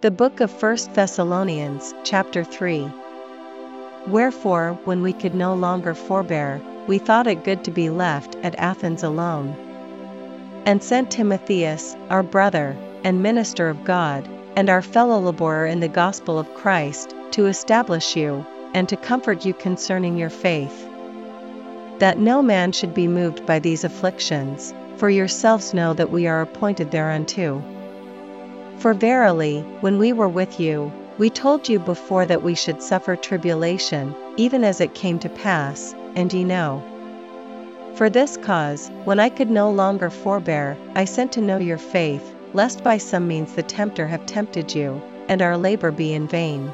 The book of 1 Thessalonians, chapter 3. Wherefore, when we could no longer forbear, we thought it good to be left at Athens alone. And sent Timotheus, our brother, and minister of God, and our fellow laborer in the gospel of Christ, to establish you, and to comfort you concerning your faith. That no man should be moved by these afflictions, for yourselves know that we are appointed thereunto. For verily, when we were with you, we told you before that we should suffer tribulation, even as it came to pass, and ye know. For this cause, when I could no longer forbear, I sent to know your faith, lest by some means the tempter have tempted you, and our labor be in vain.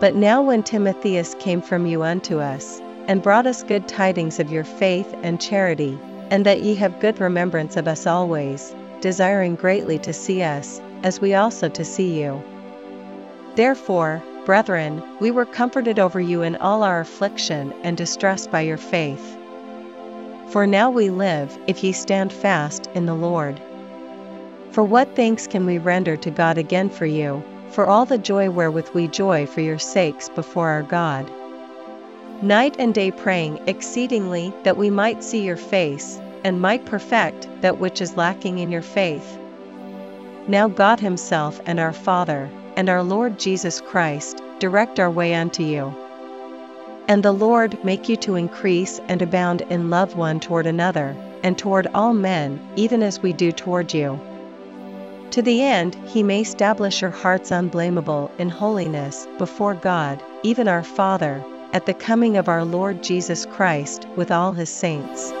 But now when Timotheus came from you unto us, and brought us good tidings of your faith and charity, and that ye have good remembrance of us always, desiring greatly to see us, as we also to see you. Therefore, brethren, we were comforted over you in all our affliction and distress by your faith. For now we live, if ye stand fast in the Lord. For what thanks can we render to God again for you, for all the joy wherewith we joy for your sakes before our God? Night and day praying exceedingly that we might see your face, and might perfect that which is lacking in your faith. Now God Himself and our Father, and our Lord Jesus Christ, direct our way unto you. And the Lord make you to increase and abound in love one toward another, and toward all men, even as we do toward you. To the end he may establish your hearts unblameable in holiness before God, even our Father, at the coming of our Lord Jesus Christ with all his saints.